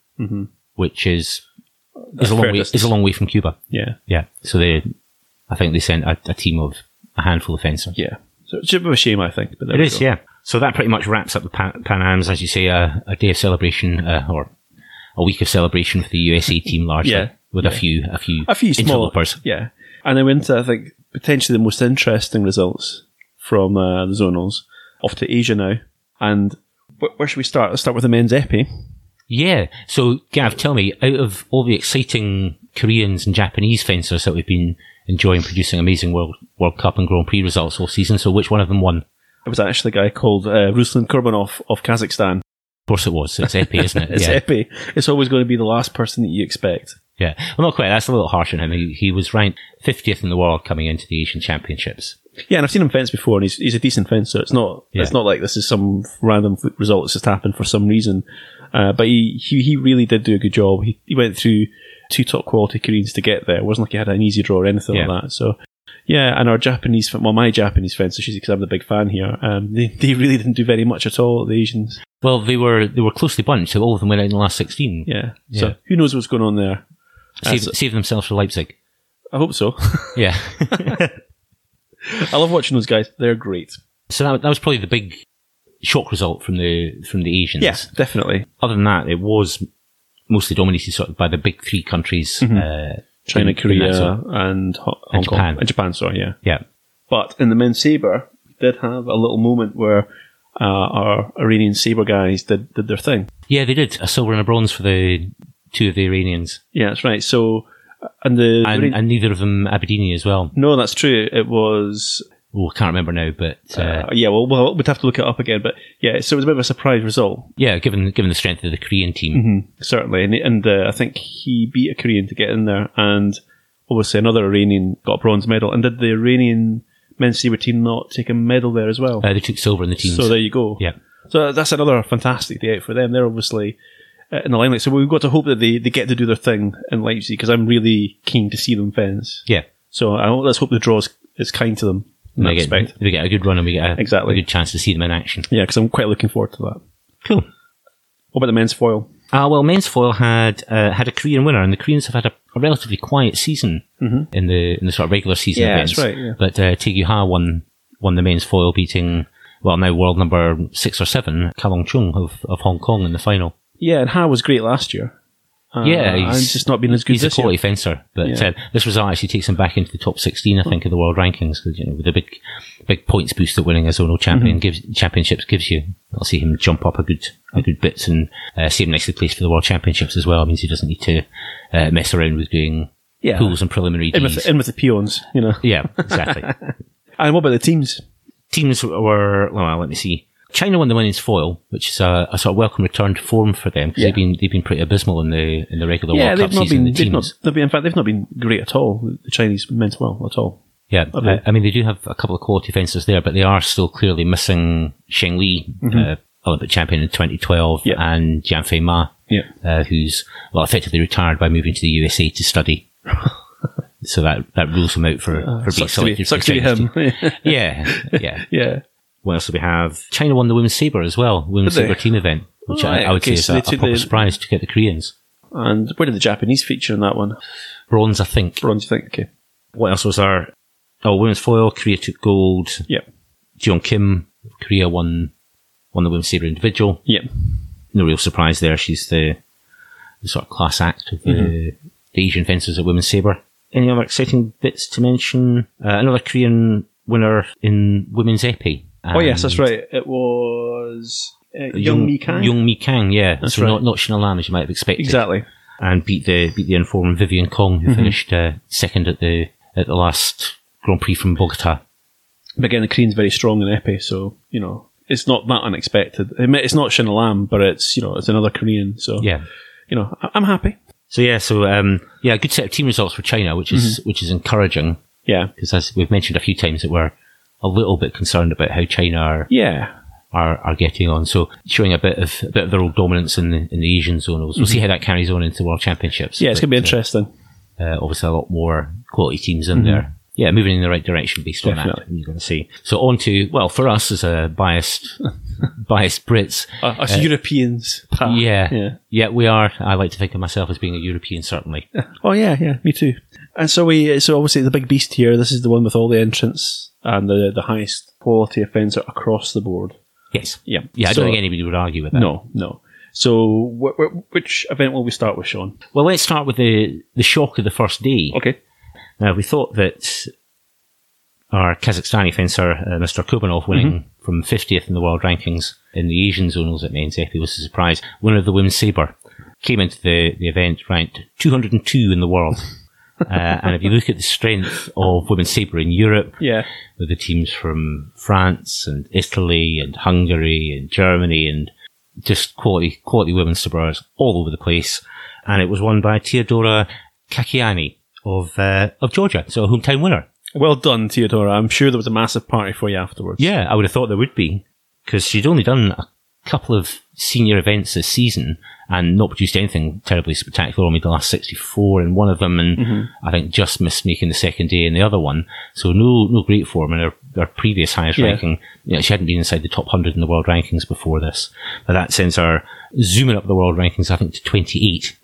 which is, is a long way, is a long way from Cuba. yeah, Yeah. So they, I think they sent a, a team of a handful of fencers. yeah. So it's a bit of a shame, I think. But there It we is, go. yeah. So that pretty much wraps up the Pan, Pan Ams, as you say, a, a day of celebration, uh, or a week of celebration for the USA team largely, Yeah, with a few, a few, A few small, interlopers. yeah. And then we went to I think potentially the most interesting results from uh, the zonals. Off to Asia now, and wh- where should we start? Let's start with the men's épée. Yeah. So, Gav, tell me, out of all the exciting Koreans and Japanese fencers that we've been enjoying producing amazing World World Cup and Grand Prix results all season, so which one of them won? It was actually a guy called uh, Ruslan Kurbanov of Kazakhstan. Of course it was. It's Épée, isn't it? It's yeah. épée. It's always going to be the last person that you expect. Yeah. Well, not quite. That's a little harsh on him. He, he was ranked 50th in the world coming into the Asian Championships. Yeah, and I've seen him fence before, and he's, he's a decent fencer. It's not Yeah. it's not like this is some random result that's just happened for some reason. Uh, but he, he he really did do a good job. He, he went through two top quality Koreans to get there. It wasn't like he had an easy draw or anything Yeah. like that. So yeah, and our Japanese, well, my Japanese fencers, because I'm the big fan here, um, they they really didn't do very much at all. The Asians, Well, they were they were closely bunched. So All of them went out in the last 16. yeah. Yeah. So who knows what's going on there? Save, That's- save themselves for Leipzig. I hope so. Yeah. I love watching those guys. They're great. so that, that was probably the big shock result from the from the Asians. Yes, definitely. Other than that, it was mostly dominated sort of by the big three countries. Uh, Mm-hmm. China, in- in Korea, sort- and Hong And Kong. Japan. And Japan, sorry, yeah. yeah. But in the men's saber, we did have a little moment where uh, our Iranian saber guys did, did their thing. Yeah, they did a silver and a bronze for the two of the Iranians, Yeah, that's right. So, uh, and the and, and neither of them Aberdeen as well. no, that's true. It was Oh, I can't remember now, but uh, uh, yeah. Well, well, we'd have to look it up again. But yeah, so it was a bit of a surprise result, yeah, given given the strength of the Korean team, Mm-hmm. certainly. And, and uh, I think he beat a Korean to get in there, and obviously another Iranian got a bronze medal. And did the Iranian men's saber team not take a medal there as well? uh, they took silver in the team. So there you go. yeah, So that's another fantastic day out for them. They're obviously uh, in the limelight. So we've got to hope that they, they get to do their thing in Leipzig because I'm really keen to see them fence. yeah. So I, let's hope the draw is, is kind to them in And that they get, respect. they get a good run, and we get a, Exactly. a good chance to see them in action. Yeah, because I'm quite looking forward to that. Cool. What about the men's foil? Uh, well, men's foil had uh, had a Korean winner, and the Koreans have had a, a relatively quiet season in the in the sort of regular season Mm-hmm. Yeah, events. that's right, yeah. But uh, Taegyu Ha won won the men's foil, beating well now world number six or seven Ka Long Cheung of, of Hong Kong in the final. Yeah, and Ha was great last year. Uh, Yeah, he's- just not been as good He's a year. quality fencer, but Yeah. uh, this result actually takes him back into the top sixteen, I think, of the world rankings. 'cause, you know, with the big big points boost that winning a zonal Mm-hmm. champion gives championships gives you, I'll see him jump up a good a good bit and uh, see him nicely placed for the world championships as well. It means he doesn't need to uh, mess around with doing Yeah. pools and preliminary In with, in with the peons, you know. yeah, exactly. And what about the teams? Teams were well. Let me see. China won the women's foil, which is a, a sort of welcome return to form for them because Yeah. they've been they've been pretty abysmal in the in the regular yeah, World Cup season. been. the They've not, teams. they've been. In fact, they've not been great at all. The Chinese men's foil at all. Yeah, Have they? I, I mean they do have a couple of quality fences there, but they are still clearly missing Sheng Lei, uh, Olympic champion in 2012, Mm-hmm. Yeah. and Jian Fei Ma, Yeah. uh, who's well effectively retired by moving to the USA to study. so that that rules him out for, for being Uh, Sucks to be, selected. for sucks to be him. Yeah, yeah. yeah. What else do we have? China won the women's saber as well, women's saber team event, which Oh, I, right, I would okay, say so is a, a proper the- surprise to get the Koreans. And where did the Japanese feature in that one? Bronze, I think. Bronze, you think? Okay. What else was there? Oh, women's foil. Korea took gold. Yep. Jeong Kim, Korea won won the women's saber individual. Yep. No real surprise there. She's the, the sort of class act of the, Mm-hmm. the Asian fencers at women's saber. Any other exciting bits to mention? Uh, another Korean winner in women's épée. Oh yes, that's right. It was uh, Young Mi Kang. Young Mi Kang, yeah. That's so right. not not Shin A-lam as you might have expected. Exactly. And beat the beat the informed Vivian Kong, Mm-hmm. who finished uh, second at the at the last Grand Prix from Bogota. But again, the Korean's very strong in Épée, so you know it's not that unexpected. It's not Shin Lam, but it's you know it's another Korean. So Yeah. you know I'm happy. So yeah, so um, yeah, good set of team results for China, which is Mm-hmm. which is encouraging Yeah. because as we've mentioned a few times that we're a little bit concerned about how China are Yeah. are, are getting on. So showing a bit of a bit of their old dominance in the in the Asian zonals. We'll see how that carries on into World Championships. Mm-hmm. Yeah, it's But, gonna be uh, interesting. uh, obviously a lot more quality teams in there. Yeah, moving in the right direction based on Definitely. that. You're going to see. So on to well, for us as a biased biased Brits, Uh, us Europeans. pal. yeah, Yeah. yeah, we are. I like to think of myself as being a European, certainly. Oh yeah, yeah, me too. And so we, so obviously the big beast here. This is the one with all the entrants and the the highest quality offender across the board. Yes. Yeah, Yeah, I So- don't think anybody would argue with that. No, no. So wh- wh- which event will we start with, Sean? Well, let's start with the the shock of the first day. Okay. Now, we thought that our Kazakhstani fencer, uh, Mr. Kurbanov, winning from 50th in the world rankings in the Asian zonals at men's épée was a surprise. Winner of the women's sabre came into the, the event ranked 202 in the world. uh, and if you look at the strength of women's sabre in Europe, Yeah. with the teams from France and Italy and Hungary and Germany and just quality quality women's sabrers all over the place. And it was won by Teodora Kakhiani of uh, of Georgia, so a hometown winner. Well done, Teodora. I'm sure there was a massive party for you afterwards. Yeah, I would have thought there would be because she'd only done a couple of senior events this season and not produced anything terribly spectacular. Only the last 64 in one of them, and I think just missed making the second day in the other one. So no, no great form in her, her previous highest Yeah. ranking. You know, she hadn't been inside the top 100 in the world rankings before this. But that sends her zooming up the world rankings, I think, to 28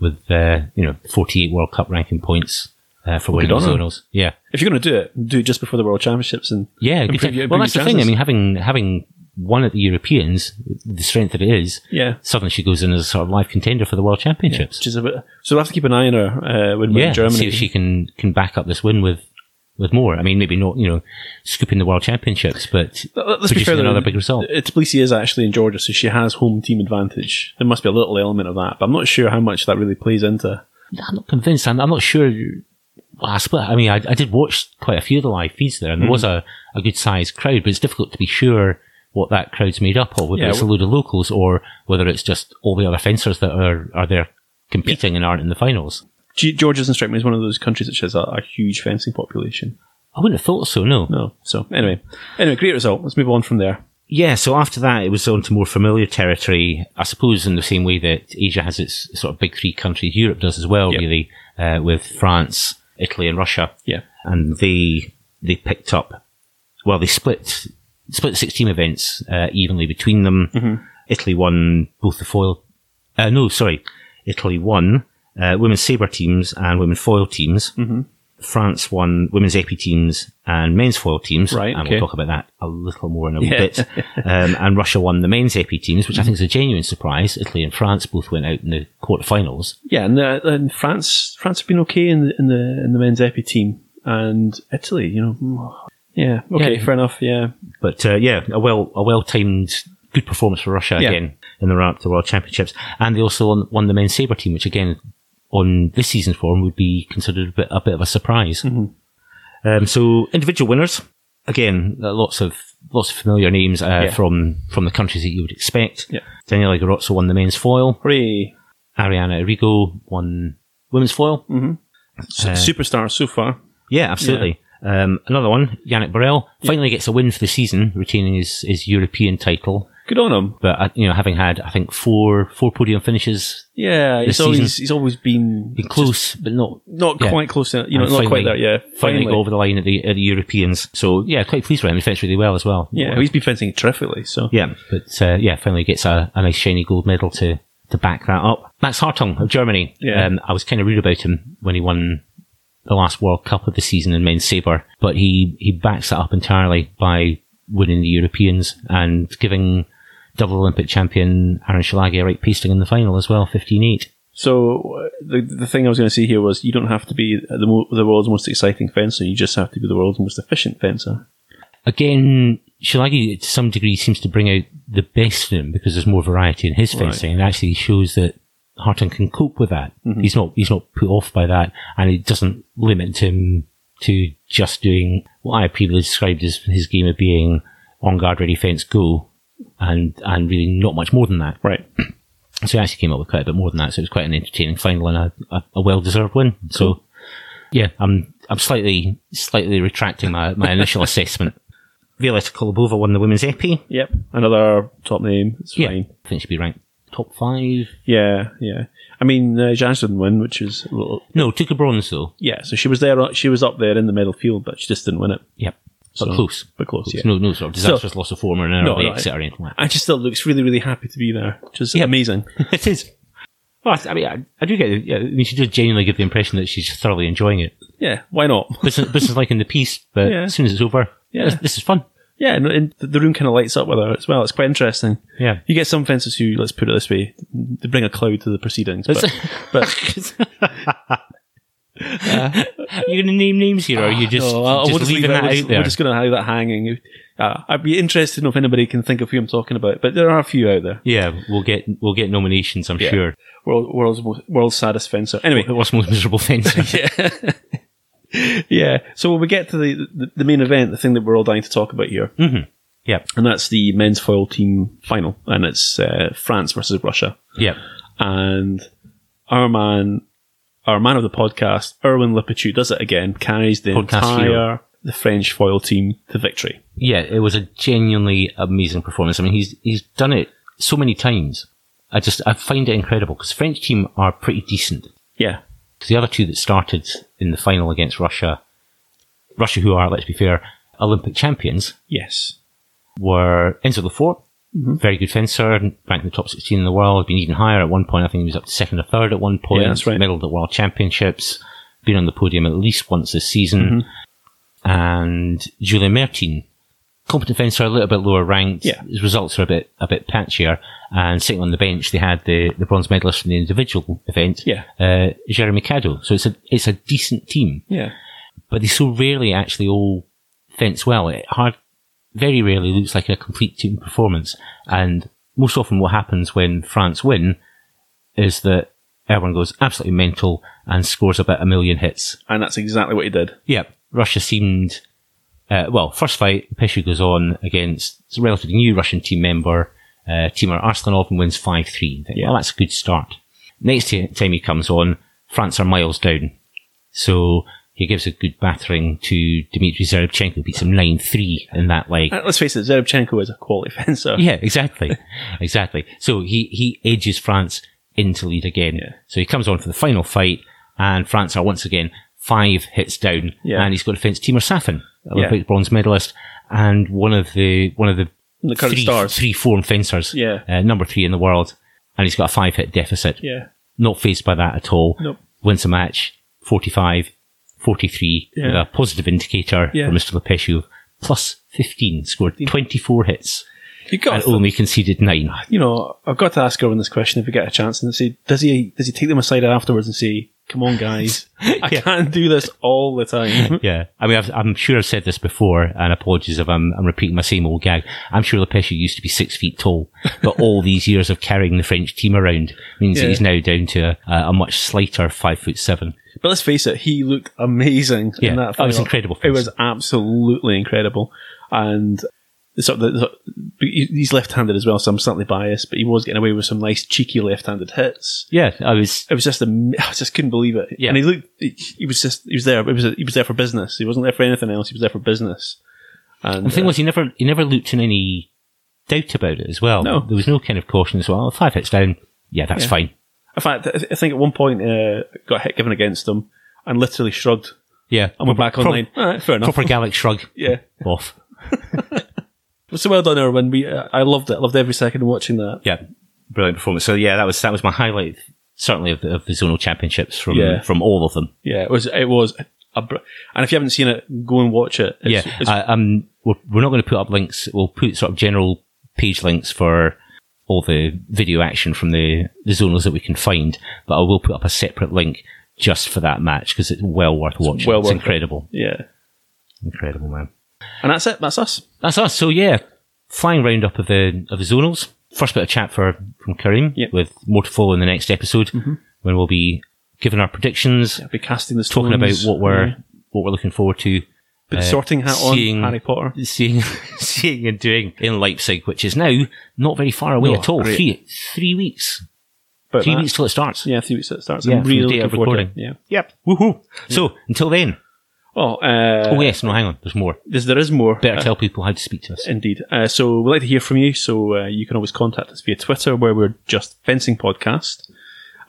with, uh, you know, 48 World Cup ranking points. Uh, for winning the zonals, yeah, If you're going to do it, do it just before the World Championships and yeah, and good prove thing. your- well, that's the thing. I mean, having having won at the Europeans, the strength that it is, yeah. suddenly she goes in as a sort of live contender for the World Championships. Which is a bit, so we'll have to keep an eye on her uh, when we're Yeah, in Germany. see if she can can back up this win with with more. I mean, maybe not, you know, scooping the World Championships, but Let- Let's be producing another big result. uh, Tbilisi is actually in Georgia, so she has home team advantage. There must be a little element of that, but I'm not sure how much that really plays into. I'm not convinced. I'm, I'm not sure. Well, I split. I mean, I, I did watch quite a few of the live feeds there, and there was a, a good sized crowd, but it's difficult to be sure what that crowd's made up of, whether Yeah, it's a load of locals or whether it's just all the other fencers that are, are there competing and aren't in the finals. Ge- Georgia doesn't strike me as one of those countries which has a, a huge fencing population. I wouldn't have thought so, no. No. So anyway, anyway, great result. Let's move on from there. Yeah, so after that, it was on to more familiar territory. I suppose in the same way that Asia has its sort of big three countries, Europe does as well, Yep. really, uh, with France, Italy, and Russia. Yeah. And they they picked up, well, they split split the six team events uh, evenly between them. Mm-hmm. Italy won both the foil. Uh, no, sorry, Italy won uh, women's saber teams and women's foil teams. Mm-hmm. France won women's épée teams and men's foil teams. Right, And okay. we'll talk about that a little more in a Yeah. bit. Um, and Russia won the men's épée teams, which I think is a genuine surprise. Italy and France both went out in the quarterfinals. Yeah, and, the, and France France have been okay in the in the in the men's epi team, and Italy, you know, mm, yeah, okay, Yeah. fair enough. Yeah, But uh, yeah, a well a well timed good performance for Russia Yeah. again in the run up to the World Championships, and they also won, won the men's saber team, which again on this season's form would be considered a bit a bit of a surprise. Mm-hmm. Um, so individual winners again, uh, lots of lots of familiar names uh, Yeah. from from the countries that you would expect. Yeah. Daniele Garozzo won the men's foil. hooray! Arianna Errigo won women's foil. S- Uh, superstar so far. Yeah, absolutely. Um, another one, Yannick Borel, finally gets a win for the season, retaining his, his European title. Good on him. But uh, you know, having had I think four four podium finishes, Yeah, he's always he's always been been close, but not not Yeah. quite close. To, you know, and not quite finally- there. Yeah, finally, got over the line at the at the Europeans. So yeah, quite pleased with him. He fenced really well as well. yeah, he's been fencing terrifically. So Yeah, but uh, yeah, finally gets a, a nice shiny gold medal to to back that up. Max Hartung of Germany. Yeah. Um, I was kind of rude about him when he won the last World Cup of the season in men's sabre, but he he backs that up entirely by winning the Europeans and giving double Olympic champion Áron Szilágyi a right pasting in the final as well, 15-8. So uh, the the thing I was going to say here was you don't have to be the mo- the world's most exciting fencer. You just have to be the world's most efficient fencer. Again, Szilágyi to some degree seems to bring out the best in him because there's more variety in his Right. fencing and actually shows that Hartung can cope with that. Mm-hmm. He's not he's not put off by that and it doesn't limit him to just doing what I previously described as his game of being on guard ready fence go and and really not much more than that. Right. So he actually came up with quite a bit more than that. So it was quite an entertaining final and a, a, a well deserved win. So yeah, I'm I'm slightly slightly retracting my, my initial assessment. Violetta Kolobova won the women's épée. Yep. Another top name. It's Yeah, fine. I think she'd be ranked top five. Yeah, yeah. I mean, uh, Janice didn't win, which is a little. No, took a bronze though. Yeah, so she was there. She was up there in the medal field, but she just didn't win it. Yep, but So- close. But close. Yeah. No, no sort of disastrous loss of form or an No, early no, exit or anything like that. And she still looks really, really happy to be there, which is Yeah. amazing. it is. Well, I I mean, I, I do get. Yeah, I mean, she does genuinely give the impression that she's thoroughly enjoying it. yeah, why not? Business, business like in the piece, but Yeah. as soon as it's over, Yeah. this, this is fun. Yeah, and, and the room kind of lights up with her as well. It's quite interesting. Yeah. You get some fencers who, let's put it this way, they bring a cloud to the proceedings. But, but Are you going to name names here, or are you just, No, I'll- just we'll just leaving leave it. that We're out just, there? we're just going to have that hanging. Uh, I'd be interested to know if anybody can think of who I'm talking about, but there are a few out there. Yeah, we'll get we'll get nominations, I'm sure. World, world's most, world's saddest fencer. Anyway, What's most miserable fencer? yeah, yeah. So when we get to the, the the main event, the thing that we're all dying to talk about here, yeah, and that's the men's foil team final, and it's uh, France versus Russia. yeah, and our man, our man of the podcast, Erwin Le Péchoux, does it again. Carries the Podcast entire hero. the French foil team to victory. yeah. It was a genuinely amazing performance. I mean, he's he's done it so many times. I just I find it incredible because French team are pretty decent. Yeah, Because the other two that started in the final against Russia, Russia, who are let's be fair, Olympic champions, yes, were Enzo Lefort, mm-hmm. very good fencer, ranked in the top 16 in the world, been even higher at one point. I think he was up to second or third at one point. Yeah, that's right. Medaled at World Championships, been on the podium at least once this season. Mm-hmm. And Julien Mertine, competent are a little bit lower ranked. Yeah. His results are a bit a bit patchier. And sitting on the bench, they had the, the bronze medalist in the individual event, Yeah. uh, Jeremy Cadot. So it's a it's a decent team yeah, but they so rarely actually all fence well. It hard, very rarely looks like a complete team performance. And most often what happens when France win is that everyone goes absolutely mental and scores about a million hits. and that's exactly what he did. Yeah, Russia seemed, uh, well, first fight, Péchoux goes on against a relatively new Russian team member, uh, Timur Arslanov, and wins 5-3. Yeah. Well, that's a good start. Next ti- time he comes on, France are miles down. So he gives a good battering to Dmitry Zherebchenko, beats him 9-3 in that leg. Let's face it, Zherebchenko is a quality fencer. Yeah, exactly. exactly. So he, he edges France into lead again. Yeah. So he comes on for the final fight, and France are once again five hits down, Yeah. and he's got to fence Timur Safin, Olympic Yeah. bronze medalist, and one of the one of the, The current three, stars. three form fencers, Yeah. uh, number three in the world, and he's got a five hit deficit. yeah, Not phased by that at all. Nope. Wins a match, 45, 43, Yeah. a positive indicator Yeah. for Mr. Le Péchoux, plus 15, scored 24 hits, you got. and th- only conceded nine. you know, I've got to ask Erwin this question if we get a chance, and say, does he does he take them aside afterwards and say, "Come on, guys, I can't do this all the time." Yeah, I mean, I've, I'm sure I've said this before, and apologies if I'm, I'm repeating my same old gag. I'm sure Le Péchoux used to be six feet tall, but all these years of carrying the French team around means that he's now down to a, a much slighter five foot seven. But let's face it, he looked amazing Yeah, in that. Oh, that was final. incredible. It was absolutely incredible, and the sort of the, the, he's left-handed as well, so I'm slightly biased. But he was getting away with some nice cheeky left-handed hits. Yeah, I was. It was just, am- I just couldn't believe it. Yeah. and he looked, he, he was just, he was there. It was, he was there for business. He wasn't there for anything else. He was there for business. And The thing uh, was, he never he never looked in any doubt about it as well. No. there was no kind of caution as well. Five hits down, yeah, that's Yeah. fine. in fact, I think at one point uh, got a hit given against him and literally shrugged Yeah, and went back Pro- online. All right, fair enough. Proper Gallic shrug yeah. off. So well done, Erwin. We, uh, I loved it. I loved every second of watching that. Yeah, brilliant performance. So yeah, that was that was my highlight, certainly of the, of the zonal championships from Yeah. from all of them. Yeah, it was. It was. A, br- and if you haven't seen it, go and watch it. It's, yeah, it's, I, um, we're, we're not going to put up links. We'll put sort of general page links for all the video action from the the zonals that we can find, but I will put up a separate link just for that match because it's well worth watching. well it's worth it. incredible, yeah. incredible, man. And that's it. That's us. That's us. So yeah, flying roundup of the of the zonals. First bit of chat for from Karim Yep. with more to follow in the next episode when we'll be giving our predictions, I'll be casting the talking about what we're yeah. what we're looking forward to. The uh, sorting hat seeing- on. Harry Potter. seeing seeing and doing in Leipzig, which is now not very far away No, at all. great. Three three weeks. About Three that. weeks till it starts. Yeah, three weeks till it starts. Yeah, I'm really looking of forward to it. recording. Yeah. Yep. Woohoo. So until then. Oh, uh, Oh yes, no, hang on. There's more. there's, there is more. Better Uh, tell people how to speak to us. Indeed. Uh, so we'd like to hear from you. So uh, you can always contact us via Twitter, where we're just Fencing Podcast.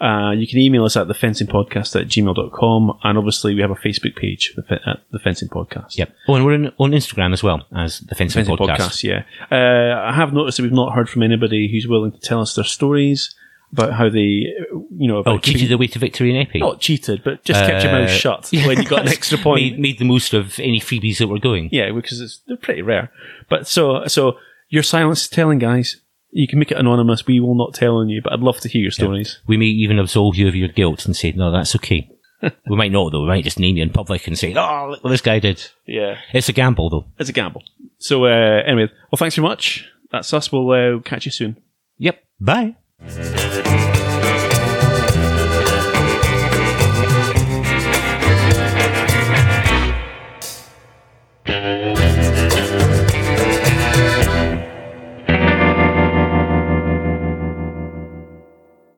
Uh, you can email us at thefencingpodcast at gmail.com. And obviously, we have a Facebook page the at The Fencing Podcast. Yep. Oh, and we're in, on Instagram as well as the Fencing, Fencing Podcast. Podcast, yeah. Uh, I have noticed that we've not heard from anybody who's willing to tell us their stories about how they, you know, about Oh, cheated the way to victory in Épée. not cheated, but just kept your mouth Uh, shut when you got an extra point. Made, made the most of any freebies that were going. Yeah, because it's, they're pretty rare. But so, so your silence is telling, guys. You can make it anonymous. We will not tell on you, but I'd love to hear your stories. We may even absolve you of your guilt and say, no, that's okay. we might not though. We might just name you in public and say, "Oh, look what this guy did." Yeah, It's a gamble though. it's a gamble. So uh, anyway, well, thanks very much. That's us. We'll uh, catch you soon. Yep. Bye. Thank you.